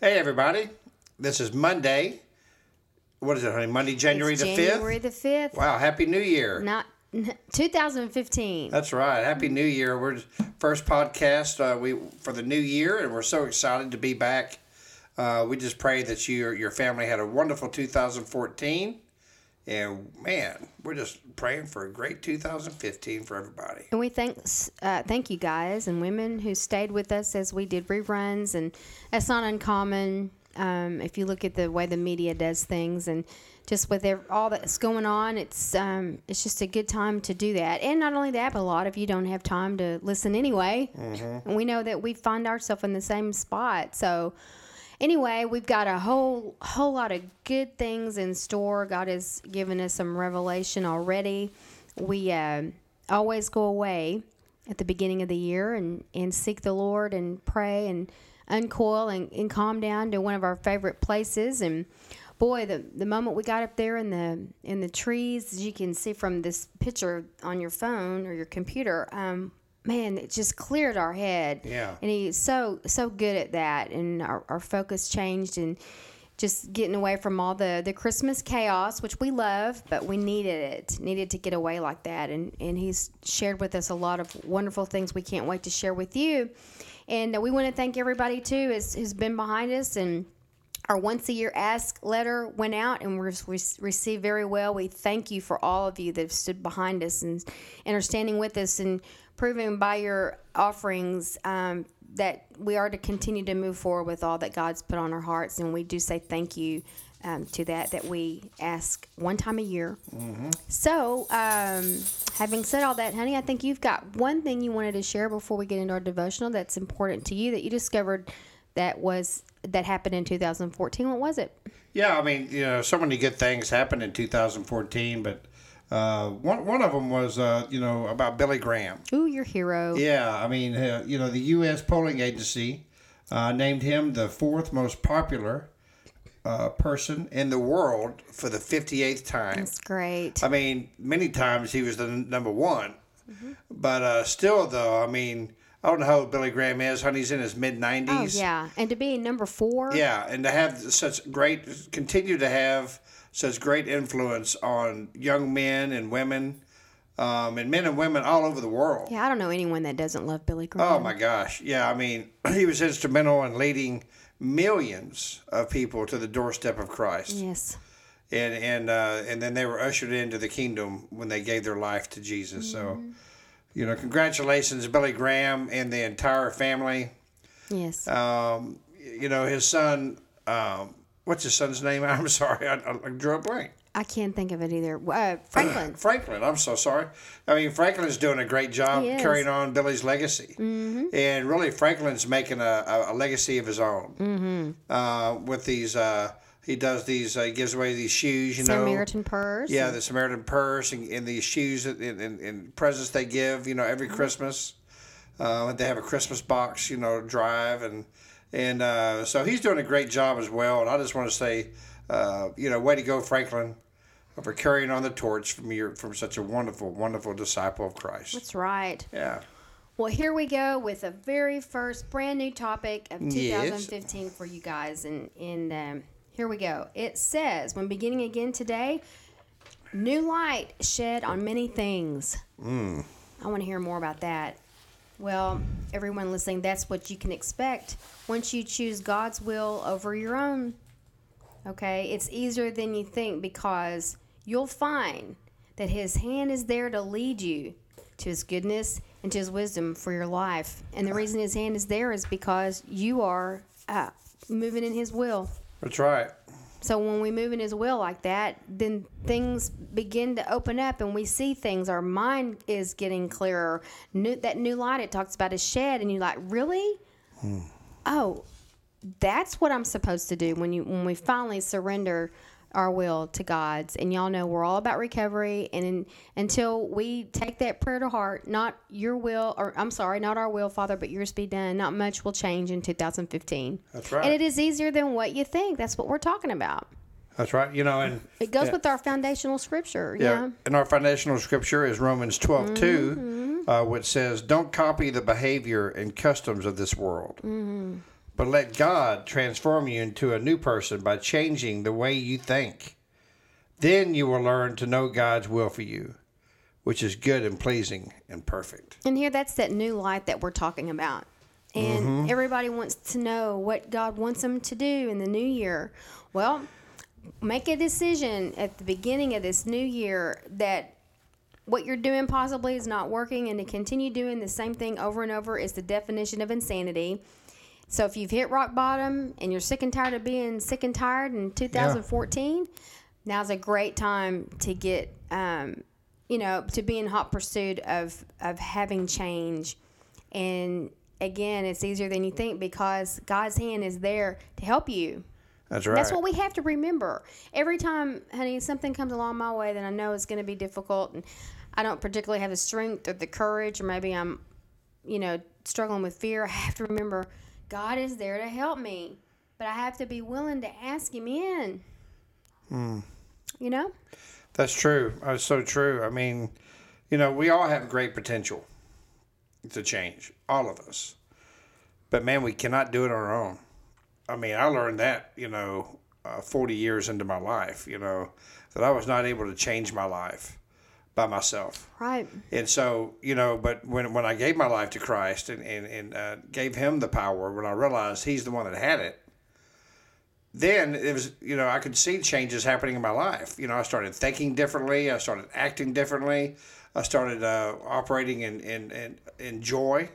Hey, everybody. This is Monday. What is it, honey? Monday, January It's the 5th? January the 5th. Wow, Happy New Year. Not 2015. That's right. Happy New Year. We're first podcast uh, we for the new year, and we're so excited to be back. Uh, we just pray that you your family had a wonderful 2014, and man, we're just praying for a great 2015 for everybody. And we thanks uh, thank you guys and women who stayed with us as we did reruns, and that's not uncommon. Um, if you look at the way the media does things, and just with all that's going on, it's um, it's just a good time to do that. And not only that, but a lot of you don't have time to listen anyway. And we know that we find ourselves in the same spot. So anyway, we've got a whole whole lot of good things in store. God has given us some revelation already. We uh, always go away at the beginning of the year and, and seek the Lord and pray and uncoil and, and calm down to one of our favorite places and boy the, the moment we got up there in the in the trees as you can see from this picture on your phone or your computer um, man it just cleared our head. Yeah. and he's so so good at that. And our, our focus changed and just getting away from all the the christmas chaos which we love but we needed it needed to get away like that. And and he's shared with us a lot of wonderful things we can't wait to share with you. And we want to thank everybody too who's, who's been behind us. And our once a year ask letter went out and was re- received very well. We thank you for all of you that have stood behind us and, and are standing with us. And proving by your offerings um, that we are to continue to move forward with all that God's put on our hearts. And we do say thank you um, to that, that we ask one time a year. So, um, having said all that, honey, I think you've got one thing you wanted to share before we get into our devotional that's important to you that you discovered that was that happened in 2014. What was it? Yeah, I mean, you know, so many good things happened in 2014, but uh, one one of them was, uh, you know, about Billy Graham. Ooh, your hero. Yeah, I mean, uh, you know, the U.S. polling agency uh, named him the fourth most popular uh, person in the world for the 58th time. That's great. I mean, many times he was the n- number one, but uh, still, though, I mean, I don't know how old Billy Graham is. Honey, he's in his mid 90s. Oh yeah, and to be number four. Yeah, and to have such great, continue to have such great influence on young men and women, um, and men and women all over the world. Yeah, I don't know anyone that doesn't love Billy Graham. Oh my gosh. Yeah, I mean, he was instrumental in leading millions of people to the doorstep of Christ. Yes. And and uh, and then they were ushered into the kingdom when they gave their life to Jesus. So, you know, congratulations Billy Graham and the entire family. Yes. Um, you know, his son um, what's his son's name? I'm sorry. I, I drew a blank. I can't think of it either. Uh, Franklin. Franklin. I'm so sorry. I mean, Franklin's doing a great job carrying on Billy's legacy, mm-hmm. and really, Franklin's making a, a, a legacy of his own. Mm-hmm. Uh, with these, uh, he does these. Uh, he gives away these shoes. You know, Samaritan purse. yeah, the Samaritan purse and, and these shoes and, and, and presents they give. You know, every Christmas, uh, they have a Christmas box. You know, drive and and uh, so he's doing a great job as well. And I just want to say, uh, you know, way to go, Franklin, for carrying on the torch from your from such a wonderful, wonderful disciple of Christ. That's right. Yeah. Well, here we go with the very first brand new topic of Yes. 2015 for you guys, and and um, here we go. It says, "When beginning again today, new light shed on many things." Mm. I want to hear more about that. Well, everyone listening, that's what you can expect once you choose God's will over your own. Okay, it's easier than you think because you'll find that His hand is there to lead you to His goodness and to His wisdom for your life. And the reason His hand is there is because you are uh, moving in His will. That's right. So when we move in His will like that, then things begin to open up, and we see things. Our mind is getting clearer. New, that new light it talks about is shed, and you're like, really? Hmm. Oh, that's what I'm supposed to do when you when we finally surrender our will to God's. And y'all know we're all about recovery. And in, until we take that prayer to heart, not your will, or I'm sorry, not our will, Father, but yours be done, not much will change in 2015. That's right. And it is easier than what you think. That's what we're talking about. That's right. You know, and It goes yeah. with our foundational scripture. Yeah. Yeah. And our foundational scripture is Romans 12 2, uh, which says, Don't copy the behavior and customs of this world, but let God transform you into a new person by changing the way you think. Then you will learn to know God's will for you, which is good and pleasing and perfect. And here, that's that new light that we're talking about. And Mm-hmm. everybody wants to know what God wants them to do in the new year. Well, make a decision at the beginning of this new year that what you're doing possibly is not working, and to continue doing the same thing over and over is the definition of insanity. So if you've hit rock bottom and you're sick and tired of being sick and tired in 2014, now's a great time to get, um, you know, to be in hot pursuit of of having change. And again, it's easier than you think because God's hand is there to help you. That's right. That's what we have to remember. Every time, honey, something comes along my way that I know is going to be difficult and I don't particularly have the strength or the courage, or maybe I'm, you know, struggling with fear, I have to remember God is there to help me. But I have to be willing to ask Him in. You know? That's true. That's so true. I mean, you know, we all have great potential to change, all of us. But man, we cannot do it on our own. I mean, I learned that, you know, uh, 40 years into my life, you know, that I was not able to change my life by myself. Right. And so, you know, but when, when I gave my life to Christ and, and, and uh, gave him the power, when I realized he's the one that had it, then it was, you know, I could see changes happening in my life. You know, I started thinking differently. I started acting differently. I started uh, operating in, in, in, in joy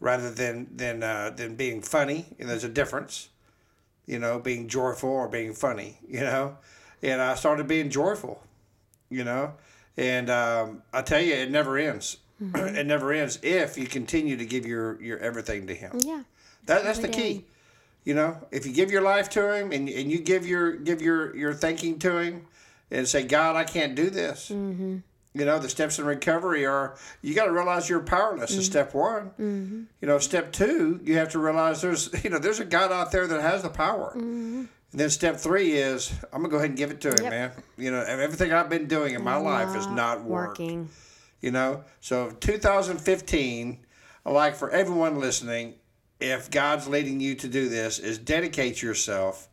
rather than, than, uh, than being funny. And there's a difference, you know, being joyful or being funny, you know. And I started being joyful, you know. And um, I tell you, it never ends. it never ends if you continue to give your, your everything to Him. Yeah. That, that's the key. day. You know, if you give your life to him and, and you give your give your, your thinking to him and say, God, I can't do this. Mm-hmm. You know, the steps in recovery are you got to realize you're powerless. Is step one. Mm-hmm. You know, step two, you have to realize there's you know there's a God out there that has the power. Mm-hmm. And then step three is I'm gonna go ahead and give it to him, Yep. man. You know, everything I've been doing in my life is not worked working. you know so 2015 like for everyone listening if god's leading you to do this is dedicate yourself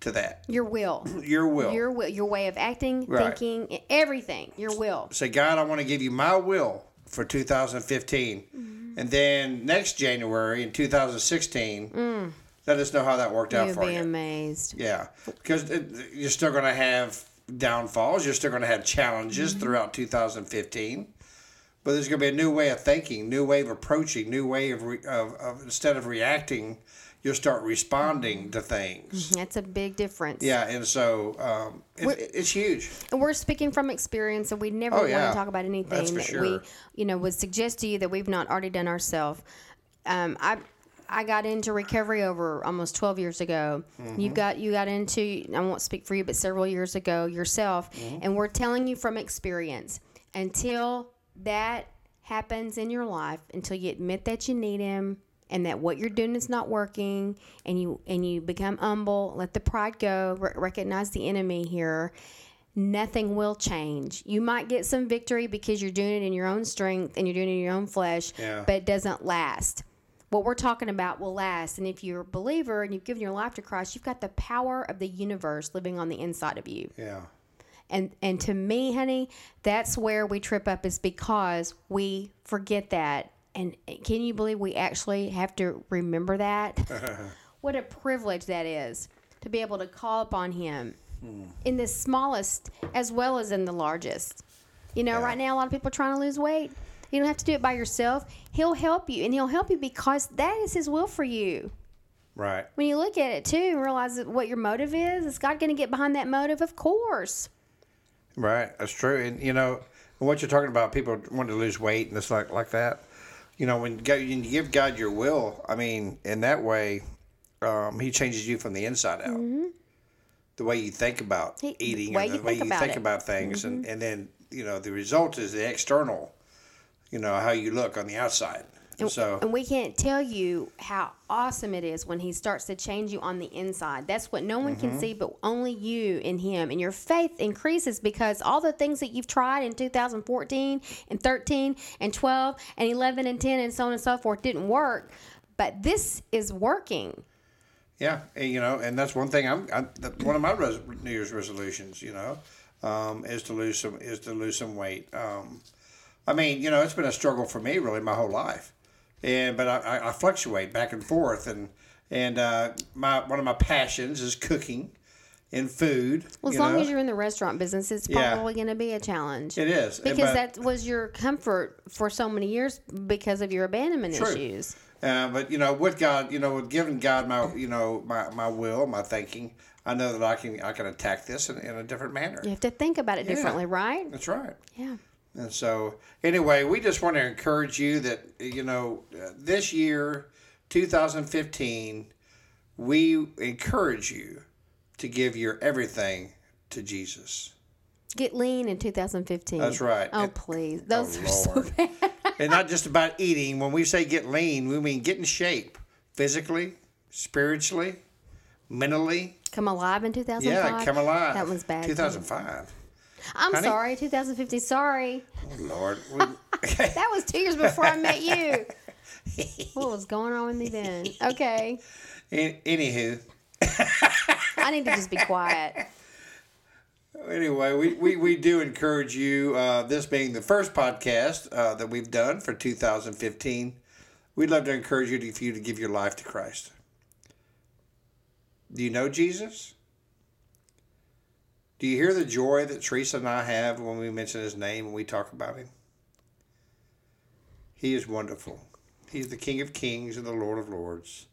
to that Your will. your will Your will. Your way of acting, Right. thinking, everything. Your will. say god i want to give you my will for 2015 mm-hmm. and then next january in 2016 let us know how that worked out You'll for be you amazed. yeah because it, you're still going to have downfalls you're still going to have challenges throughout 2015 but there's going to be a new way of thinking new way of approaching new way of, re, of, of instead of reacting you'll start responding to things That's a big difference. yeah and so um, it, it's huge And we're speaking from experience, and we never Oh, want yeah. to talk about anything that sure. we, you know, would suggest to you that we've not already done ourselves. Um, I I got into recovery over almost twelve years ago. Mm-hmm. You got you got into I won't speak for you, but several years ago yourself, Mm-hmm. and we're telling you from experience. Until that happens in your life, until you admit that you need Him and that what you're doing is not working, and you and you become humble, let the pride go, re- recognize the enemy here nothing will change. You might get some victory because you're doing it in your own strength and you're doing it in your own flesh, Yeah. but it doesn't last. What we're talking about will last. And if you're a believer and you've given your life to Christ, you've got the power of the universe living on the inside of you. yeah And and to me, honey, that's where we trip up is because we forget that. And can you believe we actually have to remember that? what a privilege that is to be able to call upon him hmm. in the smallest as well as in the largest. You know, Yeah. right now a lot of people are trying to lose weight. You don't have to do it by yourself. He'll help you, and he'll help you because that is his will for you. right When you look at it too and realize what your motive is, is God going to get behind that motive? Of course. Right, that's true. And you know what you're talking about, people want to lose weight and it's like like that. You know, when God, you give God your will, I mean, in that way, um, he changes you from the inside out. The way you think about Mm-hmm. He- the eating, way and the you way think you about think. Mm-hmm. about things, and, and then you know the result is the external. You know how you look on the outside. And, so And we can't tell you how awesome it is when he starts to change you on the inside. That's what no one Mm-hmm. can see, but only you and him. And your faith increases because all the things that you've tried in 2014 and 13 and 12 and 11 and 10 and so on and so forth didn't work. But this is working. Yeah, and, you know, and that's one thing. I'm, I, one of my res- New Year's resolutions, you know, um, is to lose some is to lose some weight. Um, I mean, you know, it's been a struggle for me really my whole life, and but I, I, fluctuate back and forth, and and uh, my one of my passions is cooking, and food. Well, as long know? as you're in the restaurant business, it's Yeah. probably going to be a challenge. it is Because but- that was your comfort for so many years because of your abandonment True. issues. Uh, but you know, with God, you know, with giving God my, you know, my, my will, my thinking, I know that I can I can attack this in, in a different manner. You have to think about it Yeah. differently, right? That's right. Yeah. And so, anyway, we just want to encourage you that you know this year, 2015, we encourage you to give your everything to Jesus. Get lean in 2015. That's right. Oh, please. Those oh, are so Lord. bad. and not just about eating. When we say get lean, we mean get in shape physically, spiritually, mentally. Come alive in 2005. Yeah, come alive. That was bad. too. 2005. I'm Honey? sorry, 2015. Sorry. Oh, Lord. That was two years before I met you. What was going on with me then? Okay. An- Anywho, I need to just be quiet. anyway, we, we, we do encourage you, uh, this being the first podcast uh, that we've done for 2015, we'd love to encourage you to, for you to give your life to Christ. Do you know Jesus? Do you hear the joy that Teresa and I have when we mention his name and we talk about him? He is wonderful. He's the King of Kings and the Lord of Lords.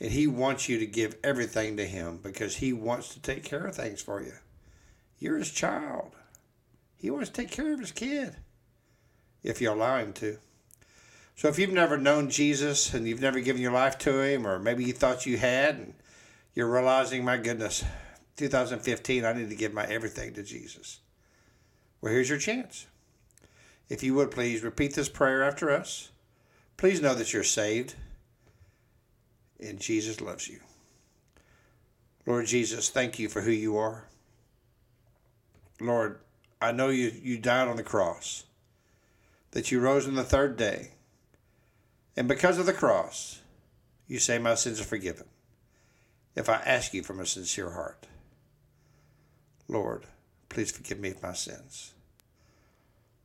And he wants you to give everything to him because he wants to take care of things for you. You're his child. He wants to take care of his kid if you allow him to. So if you've never known Jesus and you've never given your life to him, or maybe you thought you had, and you're realizing, my goodness, 2015, I need to give my everything to Jesus. Well, here's your chance. If you would please repeat this prayer after us. Please know that you're saved and Jesus loves you. Lord Jesus, thank you for who you are. Lord, I know you, you died on the cross, that you rose on the third day. And because of the cross, you say my sins are forgiven. If I ask you from a sincere heart, Lord, please forgive me of my sins.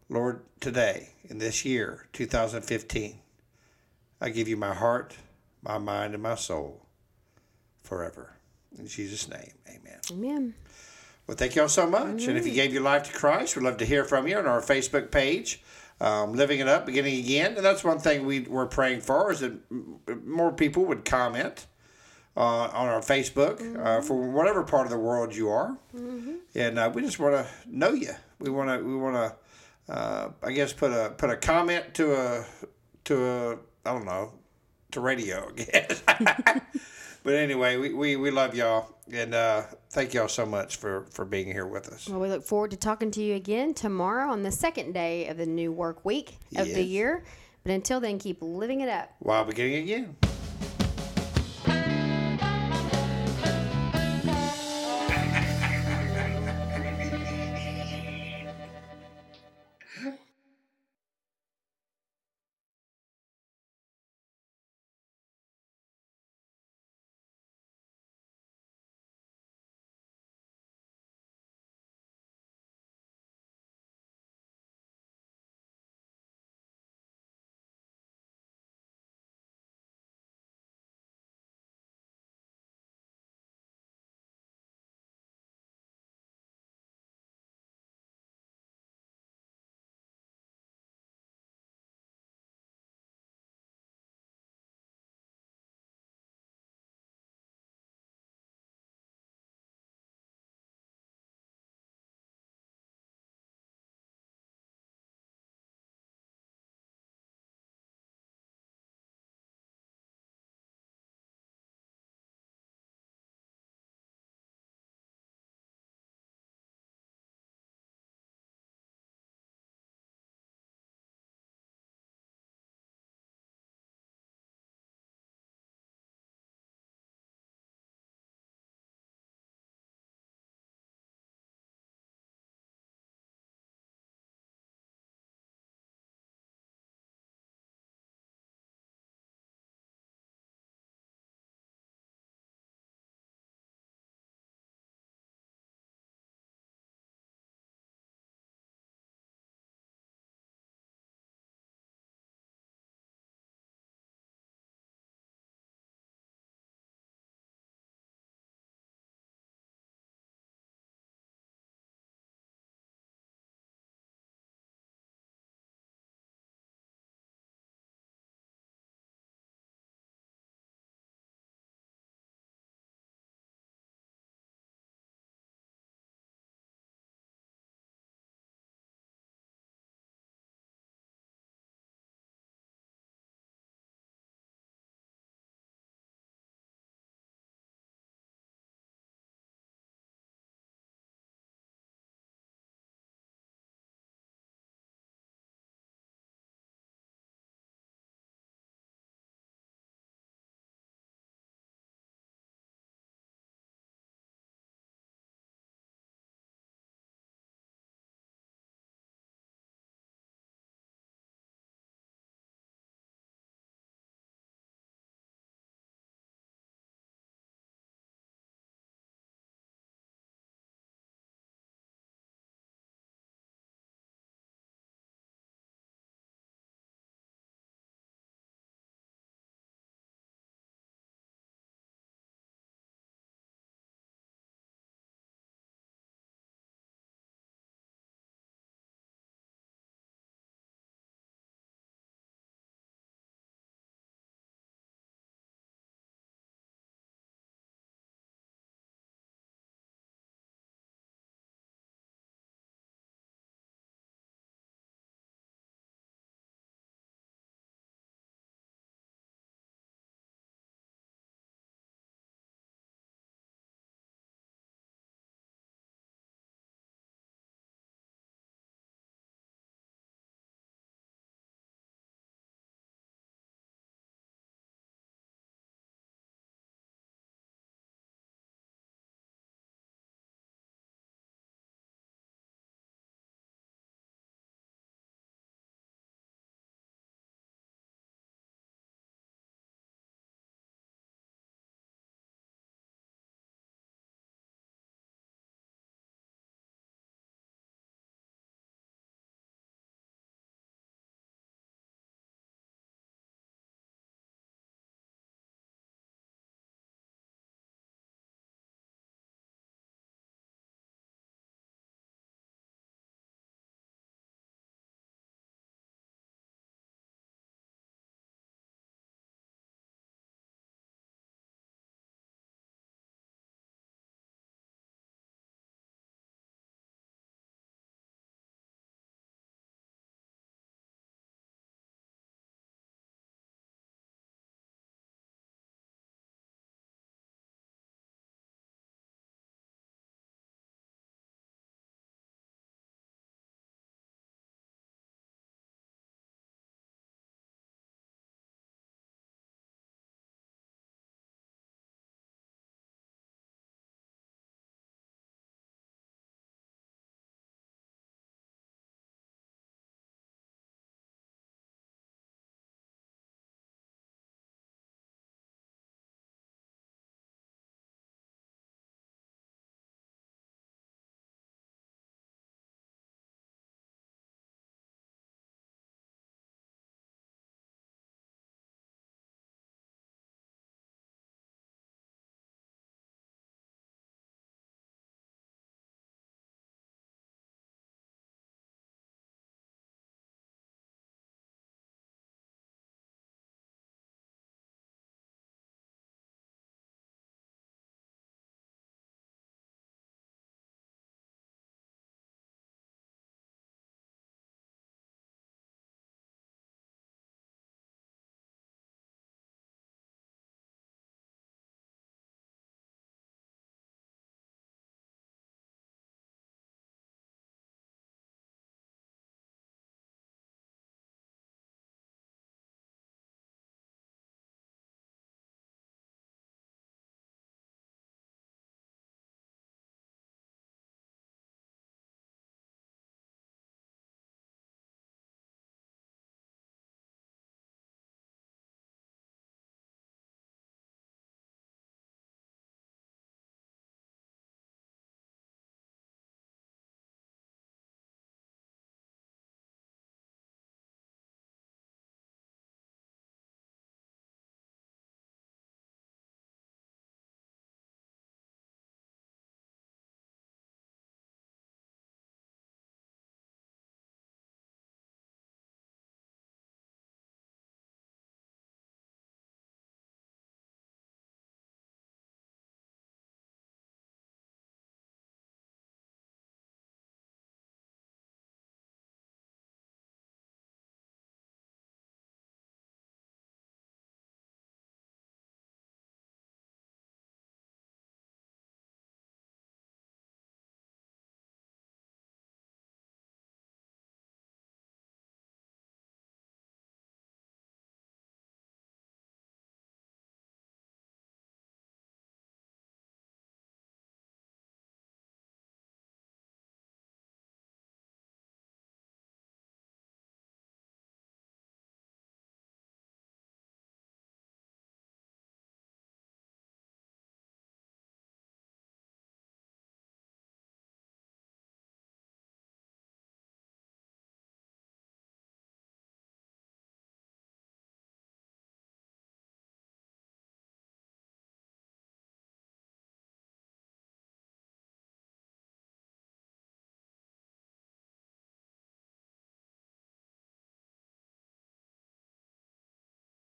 Lord, today, in this year, 2015, I give you my heart, my mind, and my soul forever. In Jesus' name, amen. Amen. Well, thank y'all so much. And if you gave your life to Christ, we'd love to hear from you on our Facebook page, um, Living It Up, Beginning Again. And that's one thing we, we're praying for is that more people would comment uh, on our Facebook uh, for whatever part of the world you are. And uh, we just want to know you. We want to, we want to, uh, I guess, put a put a comment to a to a I don't know to radio. I guess. but anyway, we, we, we love y'all and uh, thank y'all so much for for being here with us. Well, we look forward to talking to you again tomorrow on the second day of the new work week of the year. But until then, keep living it up. While beginning again.